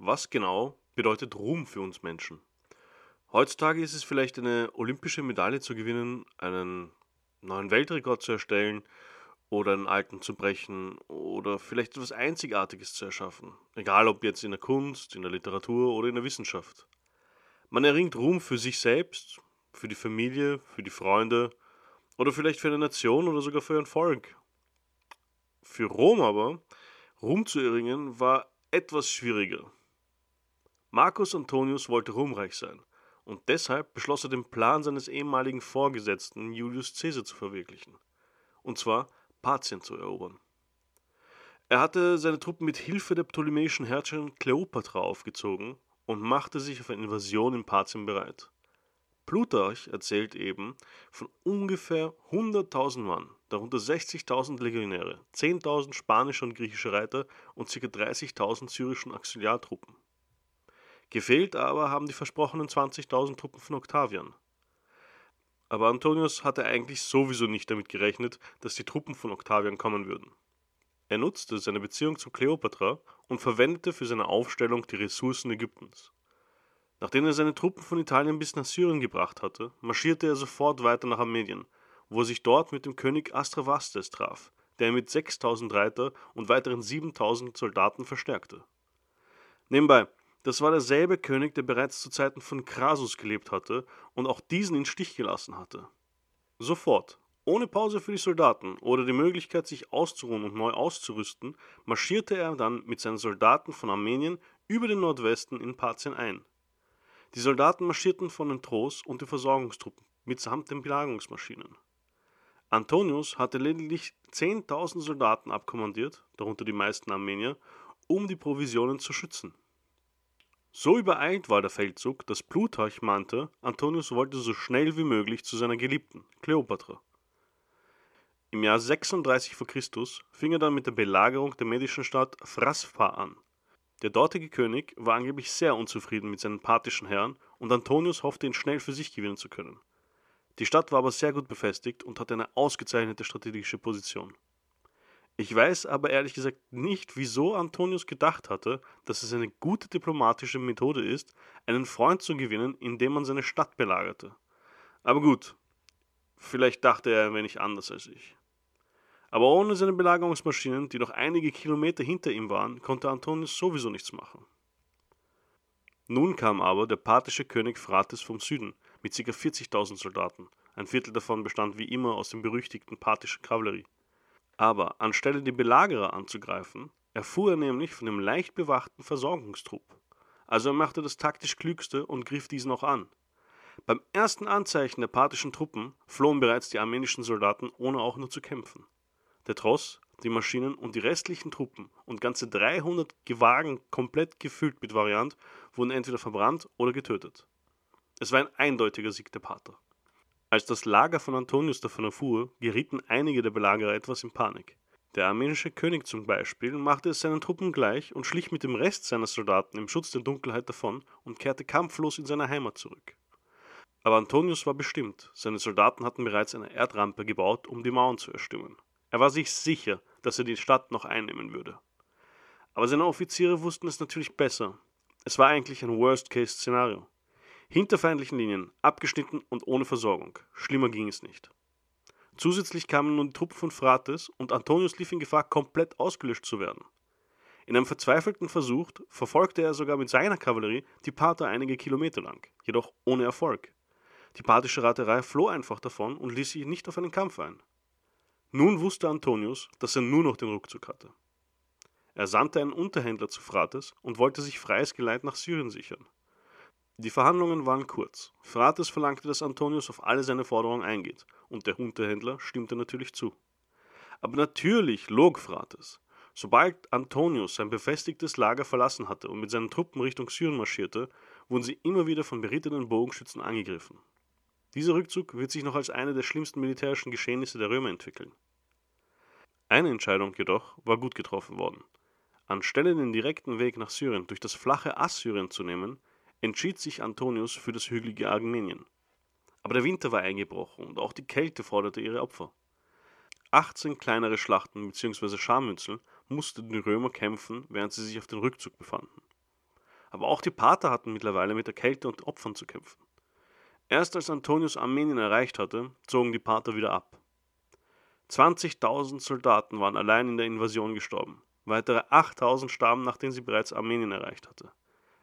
Was genau bedeutet Ruhm für uns Menschen? Heutzutage ist es vielleicht eine olympische Medaille zu gewinnen, einen neuen Weltrekord zu erstellen oder einen alten zu brechen oder vielleicht etwas Einzigartiges zu erschaffen. Egal ob jetzt in der Kunst, in der Literatur oder in der Wissenschaft. Man erringt Ruhm für sich selbst, für die Familie, für die Freunde oder vielleicht für eine Nation oder sogar für ein Volk. Für Rom aber, Ruhm zu erringen, war etwas schwieriger. Marcus Antonius wollte ruhmreich sein und deshalb beschloss er den Plan seines ehemaligen Vorgesetzten Julius Caesar zu verwirklichen. Und zwar Parthien zu erobern. Er hatte seine Truppen mit Hilfe der ptolemäischen Herrscherin Kleopatra aufgezogen und machte sich auf eine Invasion in Parthien bereit. Plutarch erzählt eben von ungefähr 100.000 Mann, darunter 60.000 Legionäre, 10.000 spanische und griechische Reiter und ca. 30.000 syrischen Auxiliartruppen. Gefehlt aber haben die versprochenen 20.000 Truppen von Octavian. Aber Antonius hatte eigentlich sowieso nicht damit gerechnet, dass die Truppen von Octavian kommen würden. Er nutzte seine Beziehung zu Kleopatra und verwendete für seine Aufstellung die Ressourcen Ägyptens. Nachdem er seine Truppen von Italien bis nach Syrien gebracht hatte, marschierte er sofort weiter nach Armenien, wo er sich dort mit dem König Astravastes traf, der ihn mit 6000 Reiter und weiteren 7000 Soldaten verstärkte. Nebenbei, das war derselbe König, der bereits zu Zeiten von Krasus gelebt hatte und auch diesen in Stich gelassen hatte. Sofort, ohne Pause für die Soldaten oder die Möglichkeit, sich auszuruhen und neu auszurüsten, marschierte er dann mit seinen Soldaten von Armenien über den Nordwesten in Parthien ein. Die Soldaten marschierten von den Tros und den Versorgungstruppen mitsamt den Belagerungsmaschinen. Antonius hatte lediglich 10.000 Soldaten abkommandiert, darunter die meisten Armenier, um die Provisionen zu schützen. So übereilt war der Feldzug, dass Plutarch meinte, Antonius wollte so schnell wie möglich zu seiner Geliebten, Kleopatra. Im Jahr 36 v. Chr. fing er dann mit der Belagerung der medischen Stadt Phraspa an. Der dortige König war angeblich sehr unzufrieden mit seinen parthischen Herren und Antonius hoffte ihn schnell für sich gewinnen zu können. Die Stadt war aber sehr gut befestigt und hatte eine ausgezeichnete strategische Position. Ich weiß aber ehrlich gesagt nicht, wieso Antonius gedacht hatte, dass es eine gute diplomatische Methode ist, einen Freund zu gewinnen, indem man seine Stadt belagerte. Aber gut, vielleicht dachte er ein wenig anders als ich. Aber ohne seine Belagerungsmaschinen, die noch einige Kilometer hinter ihm waren, konnte Antonius sowieso nichts machen. Nun kam aber der parthische König Phraates vom Süden mit ca. 40.000 Soldaten. Ein Viertel davon bestand wie immer aus dem berüchtigten parthischen Kavallerie. Aber anstelle die Belagerer anzugreifen, erfuhr er nämlich von dem leicht bewachten Versorgungstrupp. Also er machte das taktisch Klügste und griff diesen auch an. Beim ersten Anzeichen der parthischen Truppen flohen bereits die armenischen Soldaten, ohne auch nur zu kämpfen. Der Tross, die Maschinen und die restlichen Truppen und ganze 300 Gewagen komplett gefüllt mit Variant wurden entweder verbrannt oder getötet. Es war ein eindeutiger Sieg der Parther. Als das Lager von Antonius davon erfuhr, gerieten einige der Belagerer etwas in Panik. Der armenische König zum Beispiel machte es seinen Truppen gleich und schlich mit dem Rest seiner Soldaten im Schutz der Dunkelheit davon und kehrte kampflos in seine Heimat zurück. Aber Antonius war bestimmt, seine Soldaten hatten bereits eine Erdrampe gebaut, um die Mauern zu erstürmen. Er war sich sicher, dass er die Stadt noch einnehmen würde. Aber seine Offiziere wussten es natürlich besser. Es war eigentlich ein Worst-Case-Szenario. Hinter feindlichen Linien, abgeschnitten und ohne Versorgung. Schlimmer ging es nicht. Zusätzlich kamen nun die Truppen von Phraates und Antonius lief in Gefahr, komplett ausgelöscht zu werden. In einem verzweifelten Versuch verfolgte er sogar mit seiner Kavallerie die Parther einige Kilometer lang, jedoch ohne Erfolg. Die parthische Raterei floh einfach davon und ließ sich nicht auf einen Kampf ein. Nun wusste Antonius, dass er nur noch den Rückzug hatte. Er sandte einen Unterhändler zu Phraates und wollte sich freies Geleit nach Syrien sichern. Die Verhandlungen waren kurz. Phraates verlangte, dass Antonius auf alle seine Forderungen eingeht, und der Unterhändler stimmte natürlich zu. Aber natürlich log Phraates. Sobald Antonius sein befestigtes Lager verlassen hatte und mit seinen Truppen Richtung Syrien marschierte, wurden sie immer wieder von berittenen Bogenschützen angegriffen. Dieser Rückzug wird sich noch als eine der schlimmsten militärischen Geschehnisse der Römer entwickeln. Eine Entscheidung jedoch war gut getroffen worden. Anstelle den direkten Weg nach Syrien durch das flache Assyrien zu nehmen, entschied sich Antonius für das hügelige Armenien. Aber der Winter war eingebrochen und auch die Kälte forderte ihre Opfer. 18 kleinere Schlachten bzw. Scharmützel mussten die Römer kämpfen, während sie sich auf dem Rückzug befanden. aber auch die Parther hatten mittlerweile mit der Kälte und Opfern zu kämpfen. Erst als Antonius Armenien erreicht hatte, zogen die Parther wieder ab. 20.000 Soldaten waren allein in der Invasion gestorben. Weitere 8.000 starben, nachdem sie bereits Armenien erreicht hatte.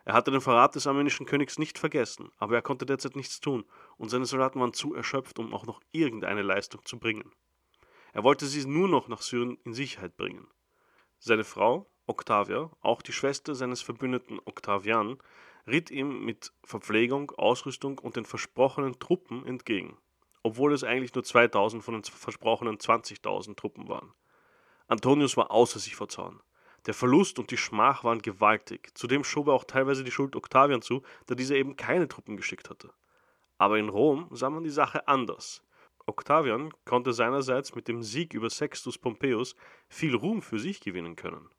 Er hatte den Verrat des armenischen Königs nicht vergessen, aber er konnte derzeit nichts tun und seine Soldaten waren zu erschöpft, um auch noch irgendeine Leistung zu bringen. Er wollte sie nur noch nach Syrien in Sicherheit bringen. Seine Frau, Octavia, auch die Schwester seines Verbündeten Octavian, ritt ihm mit Verpflegung, Ausrüstung und den versprochenen Truppen entgegen, obwohl es eigentlich nur 2000 von den versprochenen 20.000 Truppen waren. Antonius war außer sich vor Zorn. Der Verlust und die Schmach waren gewaltig. Zudem schob er auch teilweise die Schuld Octavian zu, da dieser eben keine Truppen geschickt hatte. Aber in Rom sah man die Sache anders. Octavian konnte seinerseits mit dem Sieg über Sextus Pompeius viel Ruhm für sich gewinnen können.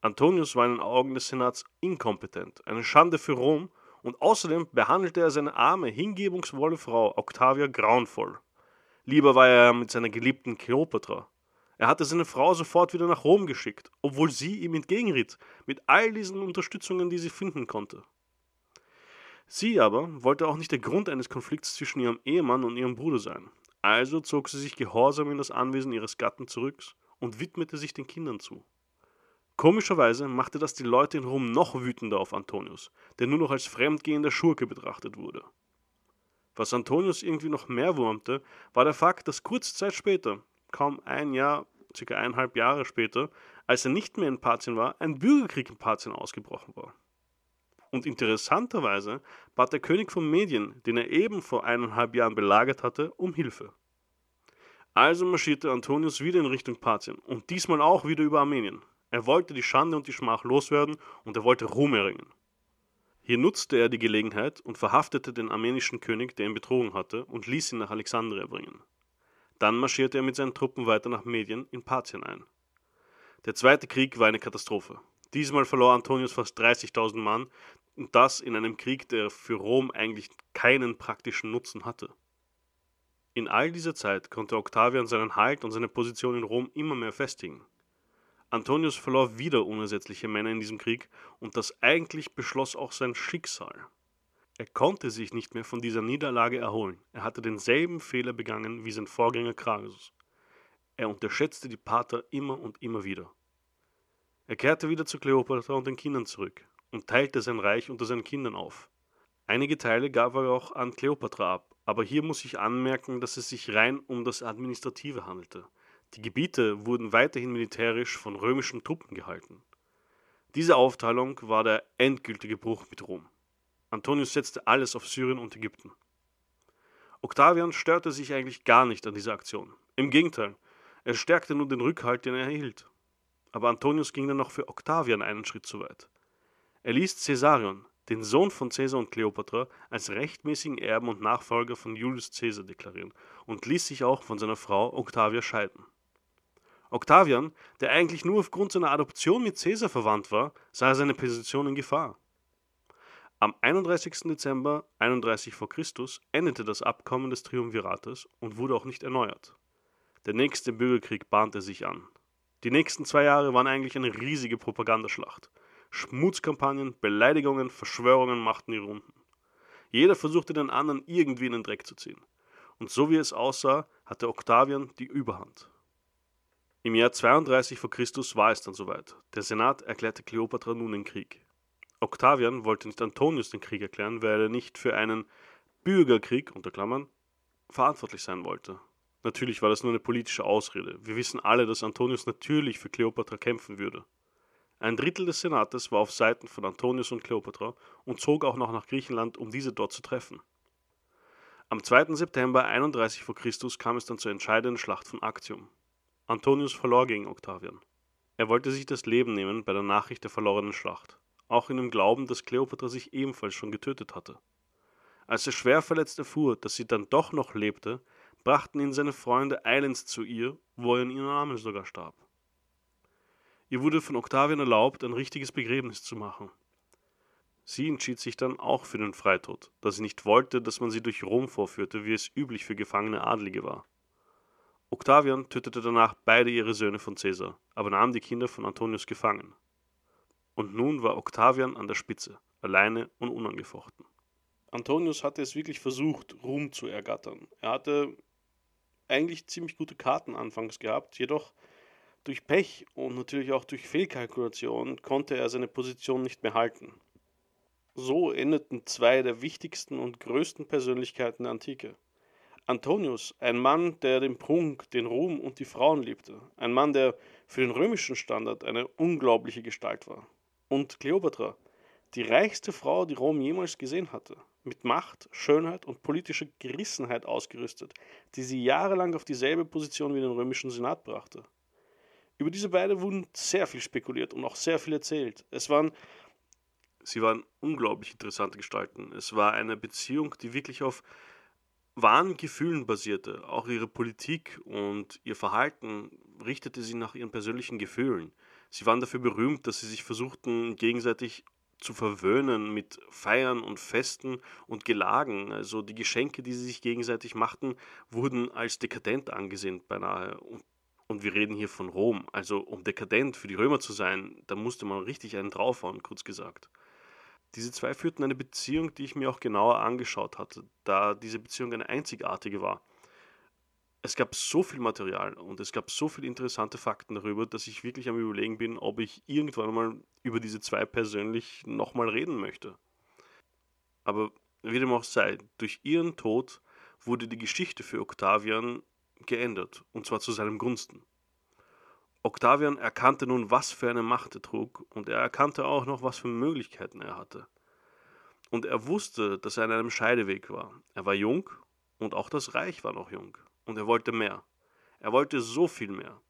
Antonius war in den Augen des Senats inkompetent, eine Schande für Rom und außerdem behandelte er seine arme, hingebungsvolle Frau Octavia grauenvoll. Lieber war er mit seiner geliebten Kleopatra. Er hatte seine Frau sofort wieder nach Rom geschickt, obwohl sie ihm entgegenritt, mit all diesen Unterstützungen, die sie finden konnte. Sie aber wollte auch nicht der Grund eines Konflikts zwischen ihrem Ehemann und ihrem Bruder sein. Also zog sie sich gehorsam in das Anwesen ihres Gatten zurück und widmete sich den Kindern zu. Komischerweise machte das die Leute in Rom noch wütender auf Antonius, der nur noch als fremdgehender Schurke betrachtet wurde. Was Antonius irgendwie noch mehr wurmte, war der Fakt, dass kurze Zeit später, kaum ein Jahr, circa eineinhalb Jahre später, als er nicht mehr in Parthien war, ein Bürgerkrieg in Parthien ausgebrochen war. Und interessanterweise bat der König von Medien, den er eben vor eineinhalb Jahren belagert hatte, um Hilfe. Also marschierte Antonius wieder in Richtung Parthien und diesmal auch wieder über Armenien. Er wollte die Schande und die Schmach loswerden und er wollte Ruhm erringen. Hier nutzte er die Gelegenheit und verhaftete den armenischen König, der ihn betrogen hatte, und ließ ihn nach Alexandria bringen. Dann marschierte er mit seinen Truppen weiter nach Medien in Parthien ein. Der zweite Krieg war eine Katastrophe. Diesmal verlor Antonius fast 30.000 Mann und das in einem Krieg, der für Rom eigentlich keinen praktischen Nutzen hatte. In all dieser Zeit konnte Octavian seinen Halt und seine Position in Rom immer mehr festigen. Antonius verlor wieder unersetzliche Männer in diesem Krieg und das eigentlich beschloss auch sein Schicksal. Er konnte sich nicht mehr von dieser Niederlage erholen. Er hatte denselben Fehler begangen wie sein Vorgänger Crassus. Er unterschätzte die Pater immer und immer wieder. Er kehrte wieder zu Kleopatra und den Kindern zurück und teilte sein Reich unter seinen Kindern auf. Einige Teile gab er auch an Kleopatra ab, aber hier muss ich anmerken, dass es sich rein um das Administrative handelte. Die Gebiete wurden weiterhin militärisch von römischen Truppen gehalten. Diese Aufteilung war der endgültige Bruch mit Rom. Antonius setzte alles auf Syrien und Ägypten. Octavian störte sich eigentlich gar nicht an dieser Aktion. Im Gegenteil, er stärkte nur den Rückhalt, den er erhielt. Aber Antonius ging dann noch für Octavian einen Schritt zu weit. Er ließ Caesarion, den Sohn von Caesar und Kleopatra, als rechtmäßigen Erben und Nachfolger von Julius Caesar deklarieren und ließ sich auch von seiner Frau Octavia scheiden. Octavian, der eigentlich nur aufgrund seiner Adoption mit Caesar verwandt war, sah seine Position in Gefahr. Am 31. Dezember 31 v. Chr. endete das Abkommen des Triumvirates und wurde auch nicht erneuert. Der nächste Bürgerkrieg bahnte sich an. Die nächsten zwei Jahre waren eigentlich eine riesige Propagandaschlacht. Schmutzkampagnen, Beleidigungen, Verschwörungen machten die Runden. Jeder versuchte den anderen irgendwie in den Dreck zu ziehen. Und so wie es aussah, hatte Octavian die Überhand. Im Jahr 32 v. Chr. war es dann soweit. Der Senat erklärte Kleopatra nun den Krieg. Octavian wollte nicht Antonius den Krieg erklären, weil er nicht für einen Bürgerkrieg unter Klammern verantwortlich sein wollte. Natürlich war das nur eine politische Ausrede. Wir wissen alle, dass Antonius natürlich für Kleopatra kämpfen würde. Ein Drittel des Senates war auf Seiten von Antonius und Kleopatra und zog auch noch nach Griechenland, um diese dort zu treffen. Am 2. September 31 v. Chr. kam es dann zur entscheidenden Schlacht von Actium. Antonius verlor gegen Octavian. Er wollte sich das Leben nehmen bei der Nachricht der verlorenen Schlacht auch in dem Glauben, dass Kleopatra sich ebenfalls schon getötet hatte. Als er schwer verletzt erfuhr, dass sie dann doch noch lebte, brachten ihn seine Freunde eilends zu ihr, wo er in ihren Armen sogar starb. Ihr wurde von Octavian erlaubt, ein richtiges Begräbnis zu machen. Sie entschied sich dann auch für den Freitod, da sie nicht wollte, dass man sie durch Rom vorführte, wie es üblich für gefangene Adlige war. Octavian tötete danach beide ihre Söhne von Caesar, aber nahm die Kinder von Antonius gefangen. Und nun war Octavian an der Spitze, alleine und unangefochten. Antonius hatte es wirklich versucht, Ruhm zu ergattern. Er hatte eigentlich ziemlich gute Karten anfangs gehabt, jedoch durch Pech und natürlich auch durch Fehlkalkulation konnte er seine Position nicht mehr halten. So endeten zwei der wichtigsten und größten Persönlichkeiten der Antike. Antonius, ein Mann, der den Prunk, den Ruhm und die Frauen liebte, ein Mann, der für den römischen Standard eine unglaubliche Gestalt war. Und Kleopatra, die reichste Frau, die Rom jemals gesehen hatte, mit Macht, Schönheit und politischer Gerissenheit ausgerüstet, die sie jahrelang auf dieselbe Position wie den römischen Senat brachte. Über diese beiden wurden sehr viel spekuliert und auch sehr viel erzählt. Es waren Sie waren unglaublich interessante Gestalten. Es war eine Beziehung, die wirklich auf wahren Gefühlen basierte. Auch ihre Politik und ihr Verhalten richtete sie nach ihren persönlichen Gefühlen. Sie waren dafür berühmt, dass sie sich versuchten, gegenseitig zu verwöhnen mit Feiern und Festen und Gelagen. Also die Geschenke, die sie sich gegenseitig machten, wurden als dekadent angesehen beinahe. Und wir reden hier von Rom. Also um dekadent für die Römer zu sein, da musste man richtig einen draufhauen, kurz gesagt. Diese zwei führten eine Beziehung, die ich mir auch genauer angeschaut hatte, da diese Beziehung eine einzigartige war. Es gab so viel Material und es gab so viele interessante Fakten darüber, dass ich wirklich am Überlegen bin, ob ich irgendwann mal über diese zwei persönlich nochmal reden möchte. Aber wie dem auch sei, durch ihren Tod wurde die Geschichte für Octavian geändert, und zwar zu seinem Gunsten. Octavian erkannte nun, was für eine Macht er trug, und er erkannte auch noch, was für Möglichkeiten er hatte. Und er wusste, dass er an einem Scheideweg war. Er war jung und auch das Reich war noch jung. Und er wollte mehr. Er wollte so viel mehr.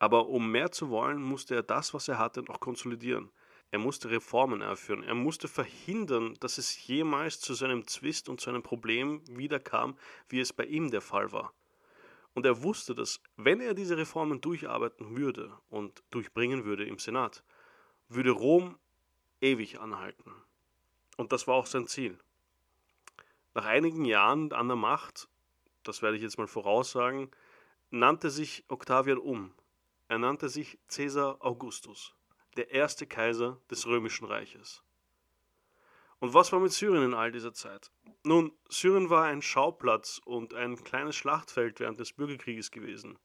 Aber um mehr zu wollen, musste er das, was er hatte, noch konsolidieren. Er musste Reformen erführen. Er musste verhindern, dass es jemals zu seinem Zwist und zu einem Problem wiederkam, wie es bei ihm der Fall war. Und er wusste, dass wenn er diese Reformen durcharbeiten würde und durchbringen würde im Senat, würde Rom ewig anhalten. Und das war auch sein Ziel. Nach einigen Jahren an der Macht, das werde ich jetzt mal voraussagen, nannte sich Octavian um. Er nannte sich Caesar Augustus, der erste Kaiser des römischen Reiches. Und was war mit Syrien in all dieser Zeit? Nun, Syrien war ein Schauplatz und ein kleines Schlachtfeld während des Bürgerkrieges gewesen.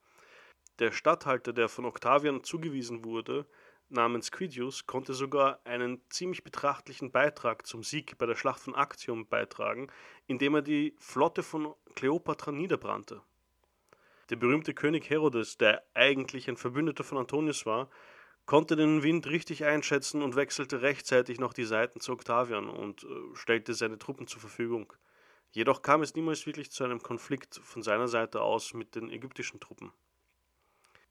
Der Statthalter, der von Octavian zugewiesen wurde, namens Quidius, konnte sogar einen ziemlich betrachtlichen Beitrag zum Sieg bei der Schlacht von Actium beitragen, indem er die Flotte von Kleopatra niederbrannte. Der berühmte König Herodes, der eigentlich ein Verbündeter von Antonius war, konnte den Wind richtig einschätzen und wechselte rechtzeitig noch die Seiten zu Octavian und äh, stellte seine Truppen zur Verfügung. Jedoch kam es niemals wirklich zu einem Konflikt von seiner Seite aus mit den ägyptischen Truppen.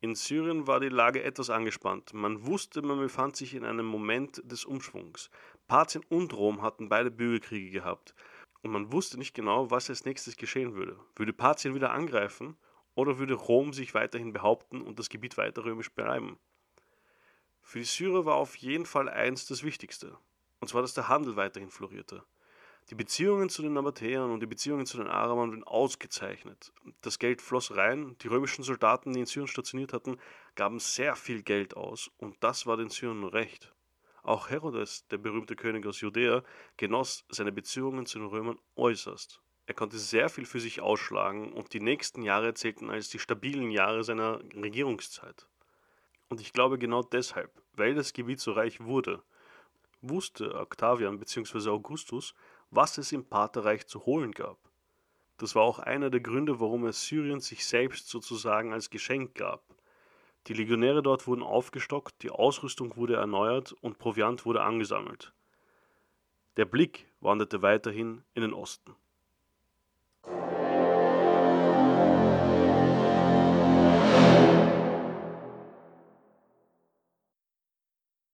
In Syrien war die Lage etwas angespannt. Man wusste, man befand sich in einem Moment des Umschwungs. Parthien und Rom hatten beide Bürgerkriege gehabt. Und man wusste nicht genau, was als nächstes geschehen würde. Würde Parthien wieder angreifen oder würde Rom sich weiterhin behaupten und das Gebiet weiter römisch bleiben? Für die Syrer war auf jeden Fall eins das Wichtigste, und zwar, dass der Handel weiterhin florierte. Die Beziehungen zu den Nabatäern und die Beziehungen zu den Arabern waren ausgezeichnet. Das Geld floss rein, die römischen Soldaten, die in Syrien stationiert hatten, gaben sehr viel Geld aus, und das war den Syrern recht. Auch Herodes, der berühmte König aus Judäa, genoss seine Beziehungen zu den Römern äußerst. Er konnte sehr viel für sich ausschlagen, und die nächsten Jahre zählten als die stabilen Jahre seiner Regierungszeit. Und ich glaube genau deshalb, weil das Gebiet so reich wurde, wusste Octavian bzw. Augustus, was es im Partherreich zu holen gab. Das war auch einer der Gründe, warum er Syrien sich selbst sozusagen als Geschenk gab. Die Legionäre dort wurden aufgestockt, die Ausrüstung wurde erneuert und Proviant wurde angesammelt. Der Blick wanderte weiterhin in den Osten.